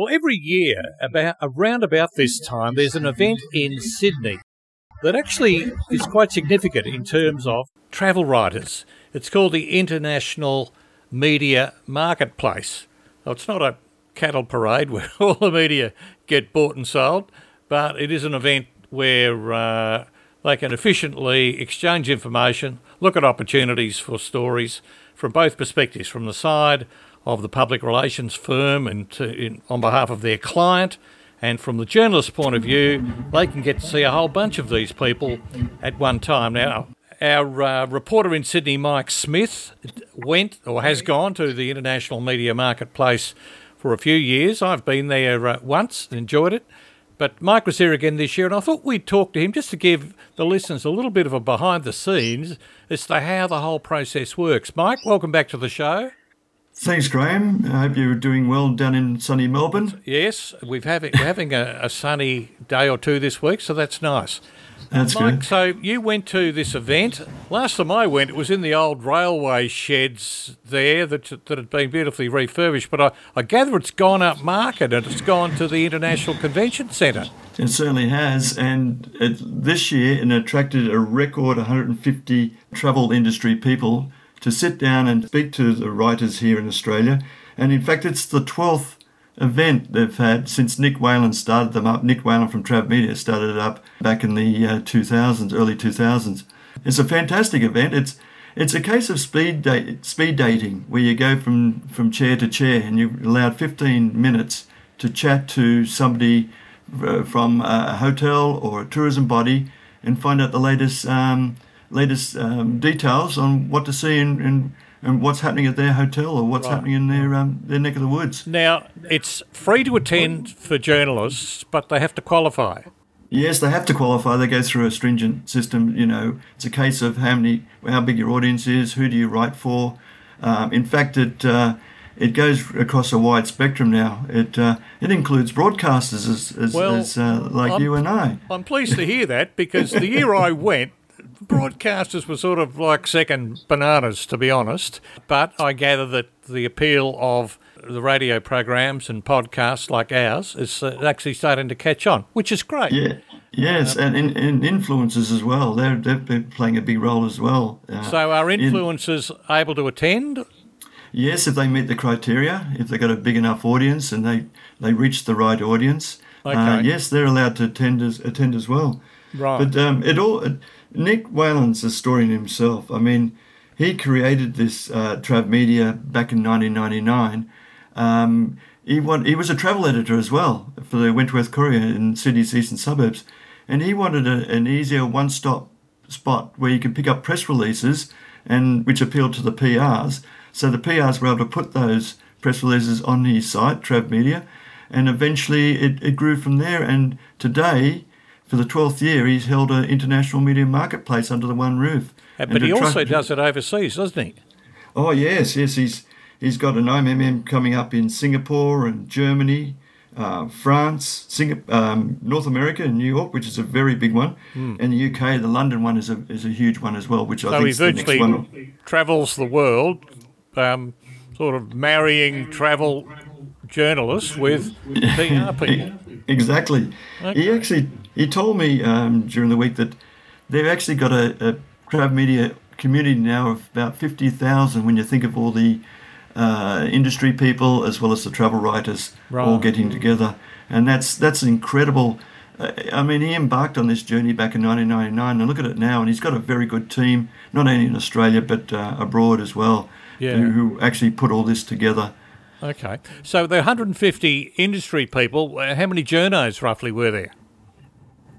Well, every year, about around about this time, there's an event in Sydney that actually is quite significant in terms of travel writers. It's called the International Media Marketplace. Now, it's not a cattle parade where all the media get bought and sold, but it is an event where uh, they can efficiently exchange information, look at opportunities for stories from both perspectives, from the side of the public relations firm and to, in, on behalf of their client, and from the journalist's point of view, they can get to see a whole bunch of these people at one time. Now, our uh, reporter in Sydney, Mike Smith, went or has gone to the International Media Marketplace for a few years. I've been there uh, once, enjoyed it. But Mike was here again this year, and I thought we'd talk to him just to give the listeners a little bit of a behind the scenes as to how the whole process works. Mike, welcome back to the show. Thanks, Graham. I hope you're doing well down in sunny Melbourne. Yes, we've having, we're having a, a sunny day or two this week, so that's nice. That's Mike, good. so you went to this event. Last time I went, it was in the old railway sheds there that, that had been beautifully refurbished. But I, I gather it's gone up market and it's gone to the International Convention Centre. It certainly has, and it, this year it attracted a record 150 travel industry people to sit down and speak to the writers here in Australia. And in fact, it's the 12th event they've had since Nick Whalen started them up. Nick Whalen from TravMedia started it up back in the uh, 2000s, early 2000s. It's a fantastic event. It's it's a case of speed date, speed dating where you go from, from chair to chair and you're allowed 15 minutes to chat to somebody uh, from a hotel or a tourism body and find out the latest um, latest um, details on what to see and, and, and what's happening at their hotel or what's Right. happening in their um, their neck of the woods. Now, it's free to attend for journalists, but they have to qualify. Yes, they have to qualify. They go through a stringent system. You know, it's a case of how many, how big your audience is, who do you write for. Um, in fact, it uh, it goes across a wide spectrum now. It uh, it includes broadcasters as, as, Well, as uh, like I'm- you and I. I'm pleased to hear that because the year I went, broadcasters were sort of like second bananas, to be honest. But I gather that the appeal of the radio programs and podcasts like ours is uh, actually starting to catch on, which is great. Yeah. Yes, and, and, and influencers as well. They're, they're playing a big role as well. Uh, So are in- influencers able to attend? Yes, if they meet the criteria, if they've got a big enough audience and they, they reach the right audience, uh, Okay. yes, they're allowed to attend as, attend as well. Right. But um, it all Nick Whalen's a story in himself. I mean, he created this uh, TravMedia back in 1999. Um, he, want, he was a travel editor as well for the Wentworth Courier in Sydney's eastern suburbs, and he wanted a, an easier one-stop spot where you could pick up press releases and which appealed to the PRs. So the PRs were able to put those press releases on his site, TravMedia, and eventually it, it grew from there. And today, for the 12th year, he's held an international media marketplace under the one roof. Uh, But he also trust- does it overseas, doesn't he? Oh yes, yes. He's he's got an IMM coming up in Singapore and Germany, uh, France, um, North America, and New York, which is a very big one, and the UK. The London one is a is a huge one as well, which I Hmm. Think he is the next virtually one. travels the world, um, sort of marrying travel journalists with PR people. Exactly. Okay. He actually he told me um, during the week that they've actually got a, a TravMedia community now of about fifty thousand. When you think of all the uh, industry people as well as the travel writers right. all getting together, and that's that's incredible. Uh, I mean, he embarked on this journey back in 1999, and look at it now. And he's got a very good team, not only in Australia but uh, abroad as well, Yeah. who, who actually put all this together. Okay. So the 150 industry people, uh, how many journos roughly were there?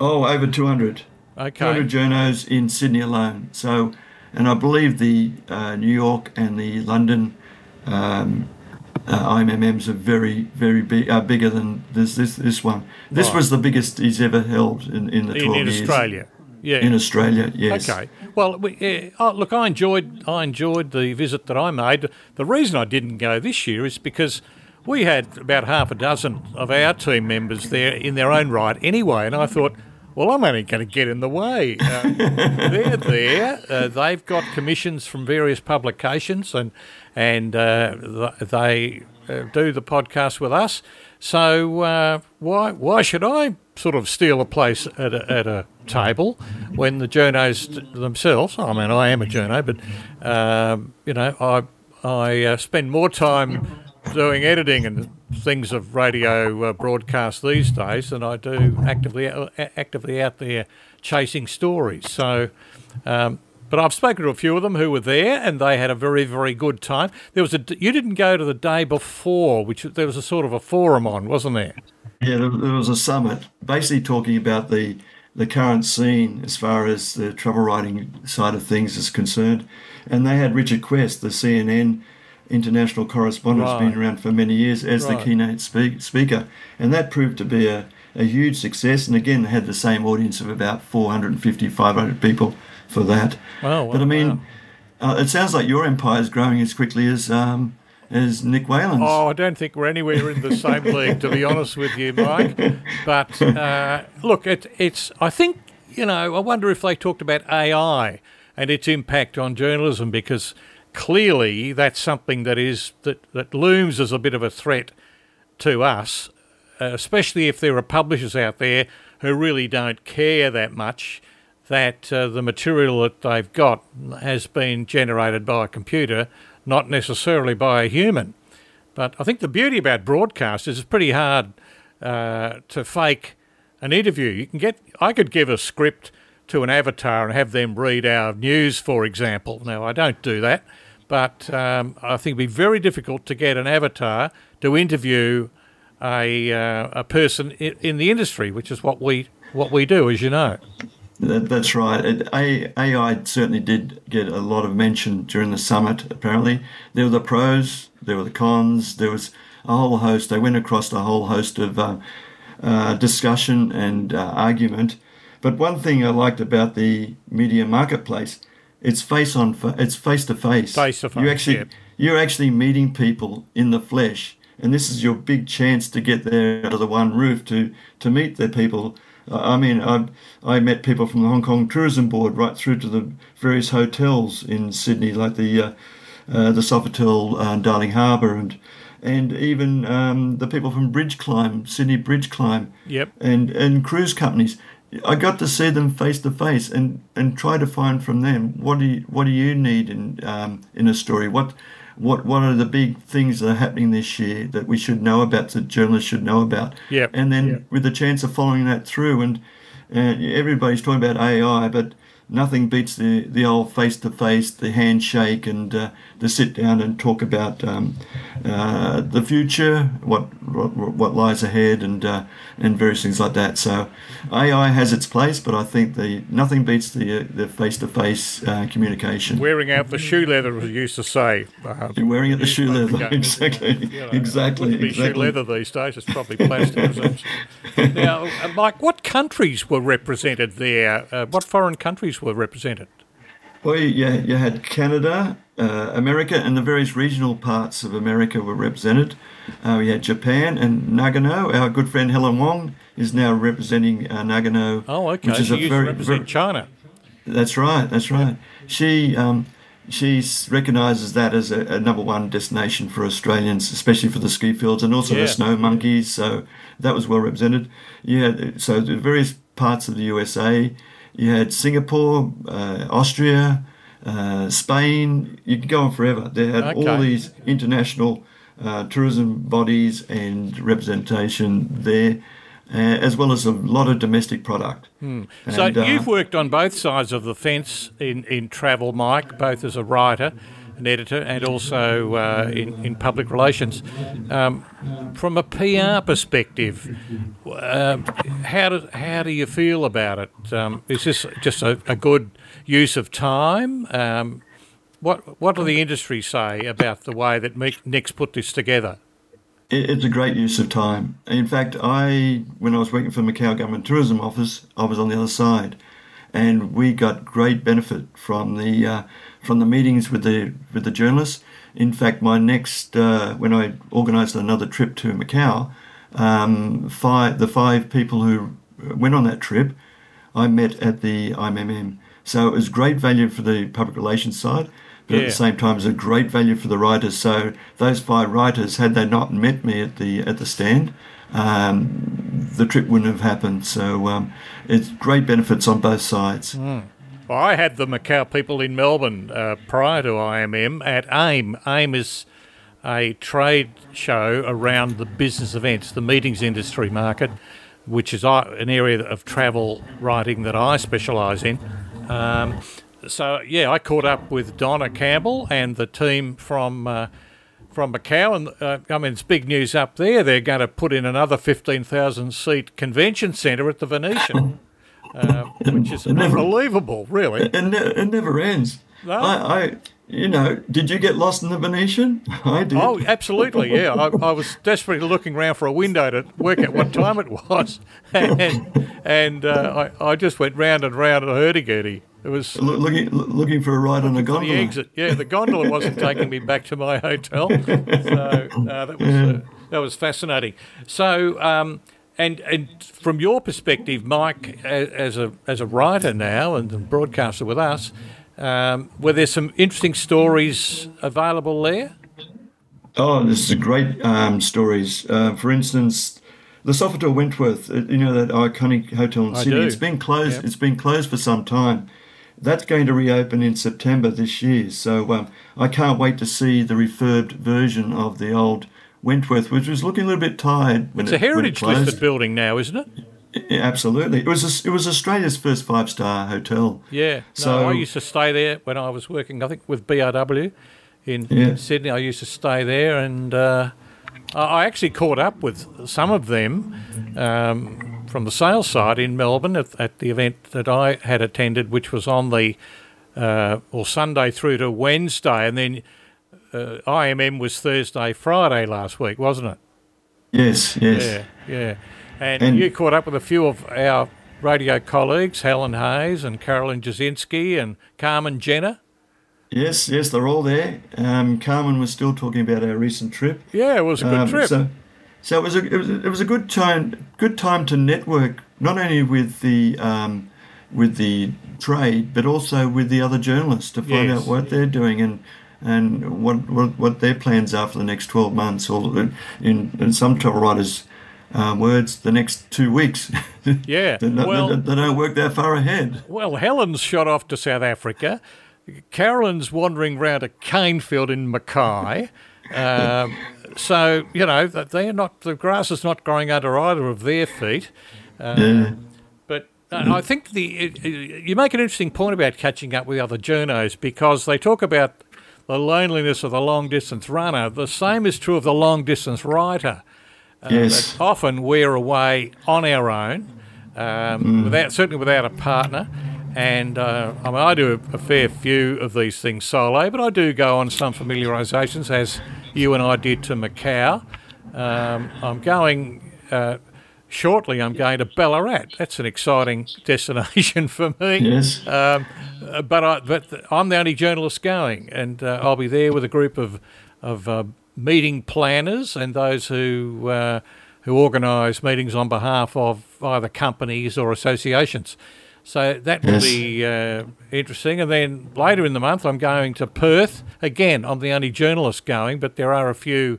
Oh, over 200. Okay. 200 journos in Sydney alone. So, and I believe the uh, New York and the London um, uh, IMMs are very, very big, uh, bigger than this this this one. This Right. was the biggest he's ever held in, in the In, 12 in years. Australia. Yeah. In Australia, yes. Okay. Well, we, uh, look, I enjoyed I enjoyed the visit that I made. The reason I didn't go this year is because we had about half a dozen of our team members there in their own right anyway, and I thought, well, I'm only going to get in the way. Uh, they're there. Uh, they've got commissions from various publications, and and uh, th- they uh, do the podcast with us. So uh, why why should I sort of steal a place at a, at a table when the journos themselves? I mean, I am a journo, but um, you know, I I uh, spend more time doing editing and things of radio uh, broadcast these days than I do actively actively out there chasing stories. So. Um, but I've spoken to a few of them who were there, and they had a very, very good time. There was a you didn't go to the day before, which there was a sort of a forum on, wasn't there? Yeah, there was a summit, basically talking about the the current scene as far as the travel writing side of things is concerned. And they had Richard Quest, the CNN international correspondent, right. has been around for many years as right. the keynote speak, speaker, and that proved to be a, a huge success. And again, had the same audience of about 450, 500 people for that. Oh, wow, but I mean, wow. uh, it sounds like your empire is growing as quickly as um, as Nick Whalen's. Oh, I don't think we're anywhere in the same league, to be honest with you, Mike. But uh, look, it, it's. I think you know. I wonder if they talked about AI and its impact on journalism because clearly that's something that is that, that looms as a bit of a threat to us, uh, especially if there are publishers out there who really don't care that much that uh, the material that they've got has been generated by a computer, not necessarily by a human. But I think the beauty about broadcast is it's pretty hard uh, to fake an interview. You can get, I could give a script to an avatar and have them read our news, for example. Now I don't do that, but um, I think it'd be very difficult to get an avatar to interview a uh, a person in the industry, which is what we what we do, as you know. That, that's right. It, AI certainly did get a lot of mention during the summit, apparently. There were the pros, there were the cons, there was a whole host. They went across a whole host of uh, uh, discussion and uh, argument. But one thing I liked about the media marketplace, it's face on, it's face to face. Face to face. You actually, you're actually meeting people in the flesh, and this is your big chance to get there under the one roof to to meet the people I mean, I, I met people from the Hong Kong Tourism Board right through to the various hotels in Sydney, like the uh, uh, the Sofitel uh, Darling Harbour, and and even um, the people from Bridge Climb, Sydney Bridge Climb, yep, and and cruise companies. I got to see them face to face and and try to find from them what do you, what do you need in um, in a story? What what what are the big things that are happening this year that we should know about that journalists should know about? Yeah and then yep. with the chance of following that through and uh, everybody's talking about AI but nothing beats the, the old face to face, the handshake, and uh, the sit down and talk about um, uh, the future, what, what, what lies ahead, and uh, and various things like that. So AI has its place, but I think the nothing beats the uh, the face to face communication. Wearing out the shoe leather, as you used to say. You're wearing out the shoe leather, exactly, you know, exactly. It exactly. shoe leather these days. It's probably plastic. now, uh, Mike, what countries were represented there? Uh, what foreign countries were represented? Well, yeah, you had Canada, uh, America, and the various regional parts of America were represented. Uh, we had Japan and Nagano. Our good friend Helen Wong is now representing uh, Nagano. Oh, okay. Which is she a very, represent very, China. That's right. That's right. She um, she recognises that as a, a, number one destination for Australians, especially for the ski fields and also yeah. the snow monkeys. So that was well represented. Yeah. So the various parts of the USA you had Singapore, uh, Austria, uh, Spain. You could go on forever. They had okay. all these international uh, tourism bodies and representation there. Uh, as well as a lot of domestic product. Hmm. And, so you've uh, worked on both sides of the fence in, in travel, Mike, both as a writer an editor and also uh, in, in public relations. Um, from a PR perspective, uh, how, do, how do you feel about it? Um, is this just a, a, good use of time? Um, what, what do the industry say about the way that Nick's put this together? It's a great use of time. In fact, I when I was working for Macau Government Tourism Office, I was on the other side, and we got great benefit from the uh, from the meetings with the with the journalists. In fact, my next uh, when I organised another trip to Macau, um, five the five people who went on that trip, I met at the IMM. So it was great value for the public relations side, but at the same time, is a great value for the writers. So those five writers, had they not met me at the at the stand, um, the trip wouldn't have happened. So um, it's great benefits on both sides. Well, I had the Macau people in Melbourne uh, prior to IMM at AIM. AIM is a trade show around the business events, the meetings industry market, which is uh, an area of travel writing that I specialise in. Um, so yeah, I caught up with Donna Campbell and the team from. Uh, from Macau, and uh, I mean, it's big news up there. They're going to put in another 15,000 seat convention centre at the Venetian, uh, which is never- unbelievable, really. It, it never ends. No. I, I, you know, did you get lost in the Venetian? I did. Oh, absolutely, yeah. I, I was desperately looking around for a window to work out what time it was, and, and uh, I, I just went round and round at a hurdy-gurdy. It was Loo- looking looking for a ride on a the gondola. exit. Yeah, the gondola wasn't taking me back to my hotel, so uh, that was uh, that was fascinating. So, um, and and from your perspective, Mike, as a as a writer now and a broadcaster with us, um, were there some interesting stories available there? Oh, this is great um, stories. Uh, for instance, the Sofitel Wentworth, uh, you know that iconic hotel in Sydney. It's been closed. Yep. It's been closed for some time. That's going to reopen in September this year. So um, I can't wait to see the refurbed version of the old Wentworth, which was looking a little bit tired when It's a it, it heritage closed. listed building now, isn't it? Yeah, absolutely. It was it was Australia's first five star hotel. Yeah. No, So- I used to stay there when I was working, I think, with BRW in, Yeah. in Sydney. I used to stay there, and uh, I I actually caught up with some of them um, from the sales side in Melbourne at, at the event that I had attended, which was on the uh, or Sunday through to Wednesday, and then uh, IMM was Thursday, Friday last week, wasn't it? Yes, yes. Yeah, yeah. And, And- you caught up with a few of our radio colleagues, Helen Hayes and Carolyn Jasinski and Carmen Jenner. Yes, yes, they're all there. Um, Carmen was still talking about our recent trip. Yeah, it was a good Um, trip. So, so it was a it was, a- it was a good time good time to network not only with the um, with the trade but also with the other journalists to find Yes. out what they're doing and and what, what what their plans are for the next twelve months or in, in some travel writers. Um, words the next two weeks. Yeah, they, don't- well- they, they don't work that far ahead. well, Helen's shot off to South Africa. Carolyn's wandering round a cane field in Mackay. Um, so, you know, that they're not, the grass is not growing under either of their feet. yeah. But uh, I think the it, it- you make an interesting point about catching up with other journos because they talk about the loneliness of the long distance runner. The same is true of the long distance writer. yes. That often we're away on our own, um, without certainly without a partner. And uh, I mean, I do a, a fair few of these things solo, but I do go on some familiarisations, as you and I did to Macau. Um, I'm going uh, shortly. I'm going to Ballarat. That's an exciting destination for me. Yes. Um, uh, but I, but I'm the only journalist going, and uh, I'll be there with a group of of uh, meeting planners and those who uh, who organise meetings on behalf of either companies or associations. So that will Yes. be uh, interesting. And then later in the month, I'm going to Perth again. I'm the only journalist going, but there are a few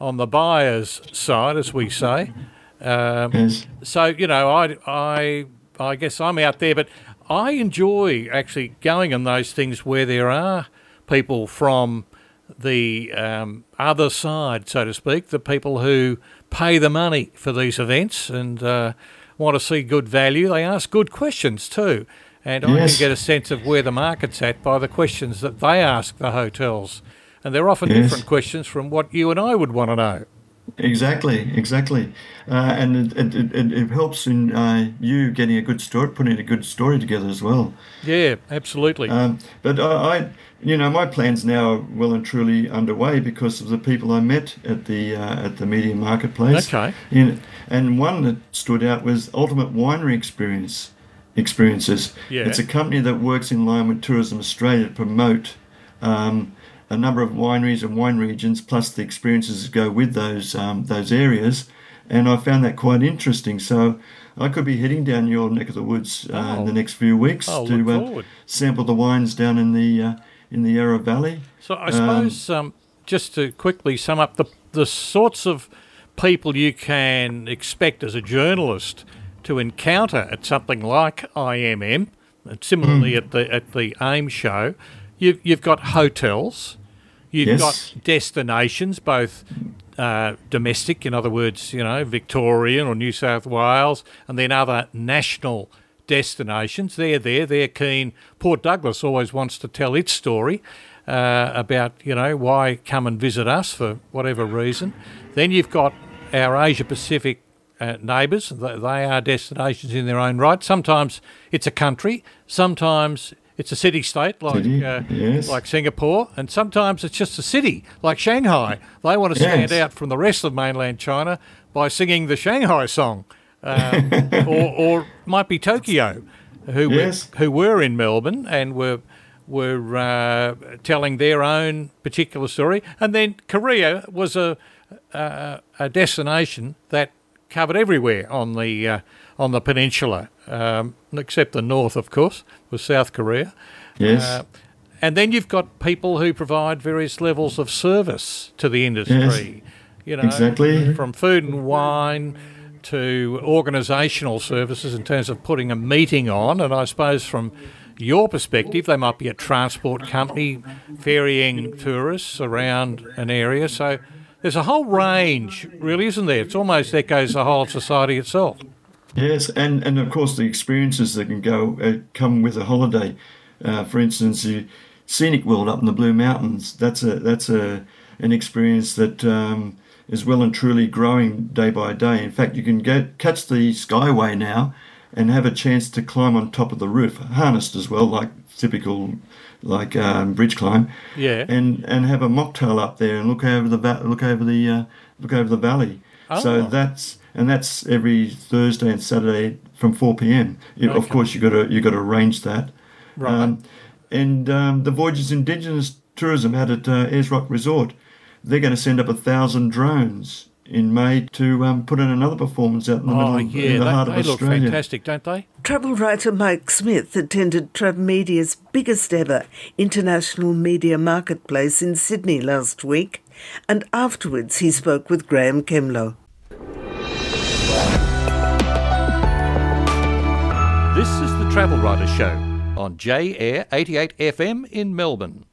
on the buyer's side, as we say. Um, Yes. so you know, I, I, I guess I'm out there, but I enjoy actually going on those things where there are people from the um, other side, so to speak, the people who pay the money for these events and uh, want to see good value. They ask good questions too, and I can get a sense of where the market's at by the questions that they ask the hotels, and they're often Yes. different questions from what you and I would want to know. Exactly, exactly, uh, and it, it, it, it helps in uh, you getting a good story, putting a good story together as well. Yeah, absolutely. Um, but I, I, you know, my plans now are well and truly underway because of the people I met at the uh, at the media marketplace. Okay. In, and one that stood out was Ultimate Winery Experience Experiences. Yeah. It's a company that works in line with Tourism Australia to promote. Um, a number of wineries and wine regions, plus the experiences that go with those um, those areas, and I found that quite interesting. So I could be heading down your neck of the woods uh, Oh. in the next few weeks Oh, to uh, sample the wines down in the uh, in the Yarra Valley. So I suppose um, just to quickly sum up the the sorts of people you can expect as a journalist to encounter at something like IMM, and similarly at the at the AIM show, you've you've got hotels, you've Yes. got destinations, both uh, domestic, in other words, you know, Victorian or New South Wales, and then other national destinations. They're there, they're keen. Port Douglas always wants to tell its story uh, about, you know, why come and visit us for whatever reason. Then you've got our Asia Pacific uh, neighbours. They are destinations in their own right. Sometimes it's a country, sometimes it's a city state like City, uh, yes. like Singapore, and sometimes it's just a city like Shanghai. They want to stand Yes. out from the rest of mainland China by singing the Shanghai song, um, or, or might be Tokyo, who Yes. were, who were in Melbourne and were were uh, telling their own particular story, and then Korea was a a, a destination that covered everywhere on the uh, on the peninsula, um, except the north, of course, with South Korea. Yes. Uh, and then you've got people who provide various levels of service to the industry. You know, Exactly. from food and wine to organisational services in terms of putting a meeting on. And I suppose from your perspective, they might be a transport company ferrying tourists around an area. So there's a whole range, really, isn't there? It's almost echoes the whole of society itself. Yes, and, and of course the experiences that can go uh, come with a holiday. Uh, for instance, the scenic world up in the Blue Mountains. That's a that's a an experience that um, is well and truly growing day by day. In fact, you can go catch the Skyway now and have a chance to climb on top of the roof, harnessed as well, like typical like um, bridge climb. Yeah. And and have a mocktail up there and look over the va- look over the uh, look over the valley. Oh. So that's and that's every Thursday and Saturday from 4 p.m. You- Of course, you got to you got to arrange that. Right. Um, and um, the Voyages Indigenous Tourism out at uh, Ayers Rock Resort, they're going to send up a thousand drones in May to um, put in another performance out in the Oh, middle yeah, in the they, heart they of look Australia. fantastic, don't they? Travel writer Mike Smith attended TravMedia's biggest ever international media marketplace in Sydney last week, and afterwards he spoke with Graham Kemlow. This is the Travel Writer Show on J Air 88 FM in Melbourne.